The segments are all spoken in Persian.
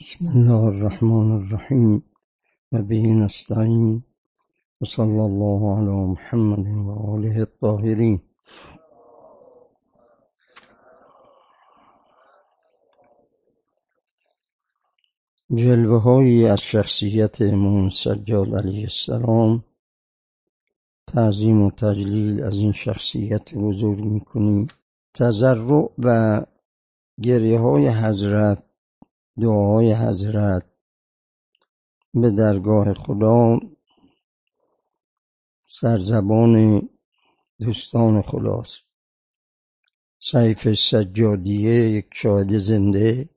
بسم الله الرحمن الرحیم. و به نستعین. و صلی الله علی محمد آله الطاهرین. جلوه هایی از شخصیت امام سجاد علیه السلام. تعظیم و تجلیل از این شخصیت بزرگ می‌کنیم. تضرع و گریه های حضرت دعاهای حضرت به درگاه خدا سرزبان دوستان خداست. سیف سجادیه یک شاهد زنده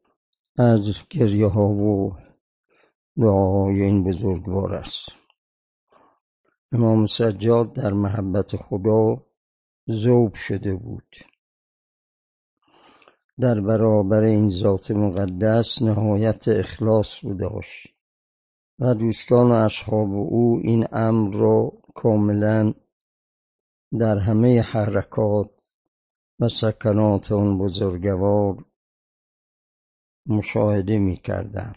از گریه ها و دعاهای این بزرگوار است. امام سجاد در محبت خدا زوب شده بود. در برابر این ذات مقدس نهایت اخلاص بود داشت و دوستان و اصحاب او این امر را کاملا در همه حرکات و سکنات آن بزرگوار مشاهده می کردن.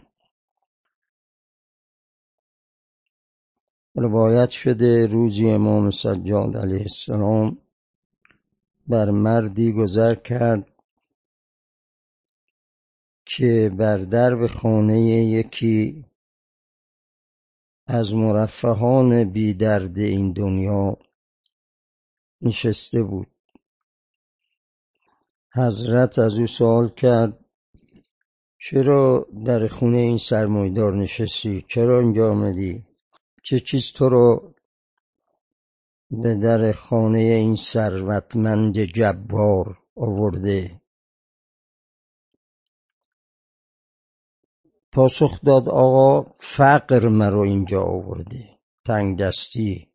روایت شده روزی امام سجاد علیه السلام بر مردی گذر کرد که بر درب خانه یکی از مرفهان بی درد این دنیا نشسته بود حضرت از او سوال کرد چرا در خونه این سرمایدار نشستی؟ چرا اینجا آمدی؟ چه چیز تو رو به در خانه این ثروتمند جبار آورده پاسخ داد آقا فقر مرا اینجا آورده تنگ دستی.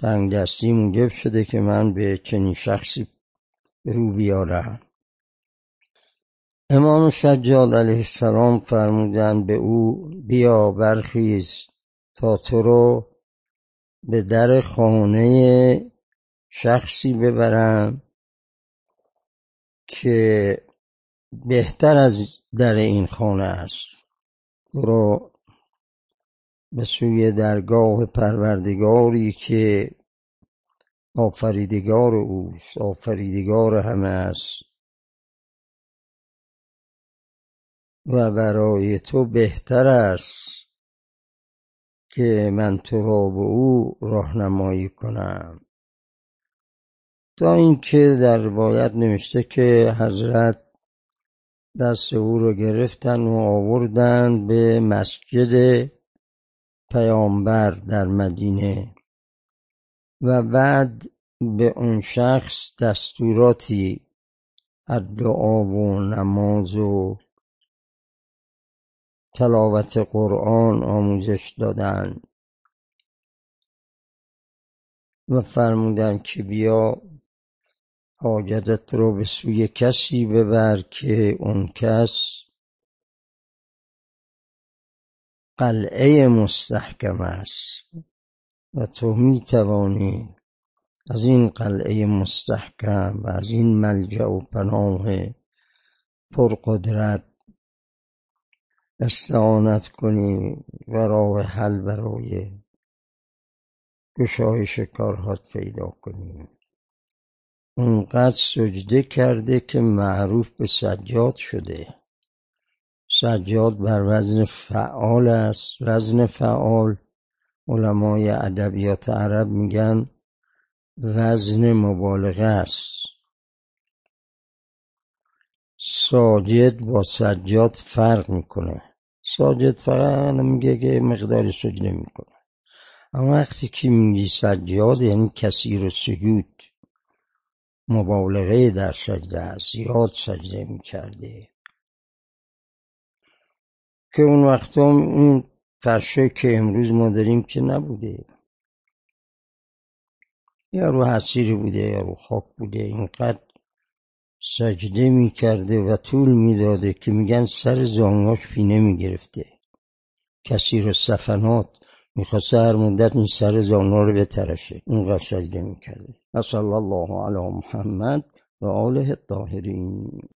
تنگ دستی موجب شده که من به چنین شخصی رو بیارم. امام سجاد علیه السلام فرمودند به او بیا برخیز تا تو رو به در خانه شخصی ببرم که بهتر از در این خانه است. برو به سوی درگاه پروردگاری که آفریدگار اوست آفریدگار همه است. و برای تو بهتر است که من تو را به او راهنمایی کنم. تا اینکه در روایت نوشته که حضرت دست او رو گرفتن و آوردن به مسجد پیامبر در مدینه. و بعد به اون شخص دستوراتی از دعا و نماز و تلاوت قرآن آموزش دادن. و فرمودن که بیا حاجتت رو به سوی کسی ببر که اون کس قلعه مستحکم است. و تو می توانی از این قلعه مستحکم و از این ملجع و پناه پرقدرت استعانت کنی و راه حل برای گشایش کارهات پیدا کنی. اونقدر سجده کرده که معروف به سجاد شده. سجاد بر وزن فعال است. وزن فعال علمای ادبیات عرب میگن وزن مبالغه است. ساجد با سجاد فرق می‌کنه. ساجد فقط میگه که مقدار سجده می‌کنه. اما وقتی که میگی سجاد یعنی کثیر سجود. مبالغه در سجده است. زیاد سجده می‌کرده که اون وقتا این فرشه که امروز ما داریم که نبوده. یا رو حسیری بوده یا رو خاک بوده. اینقدر سجده می‌کرده و طول می‌داده که میگن سر زانگاش فینه می‌گرفته. کسی رو سفنات می‌خواسته هر مدت این سر زانو رو بترشه. اینقدر سجده می‌کرده و صلی الله علی محمد و آله الطاهرین.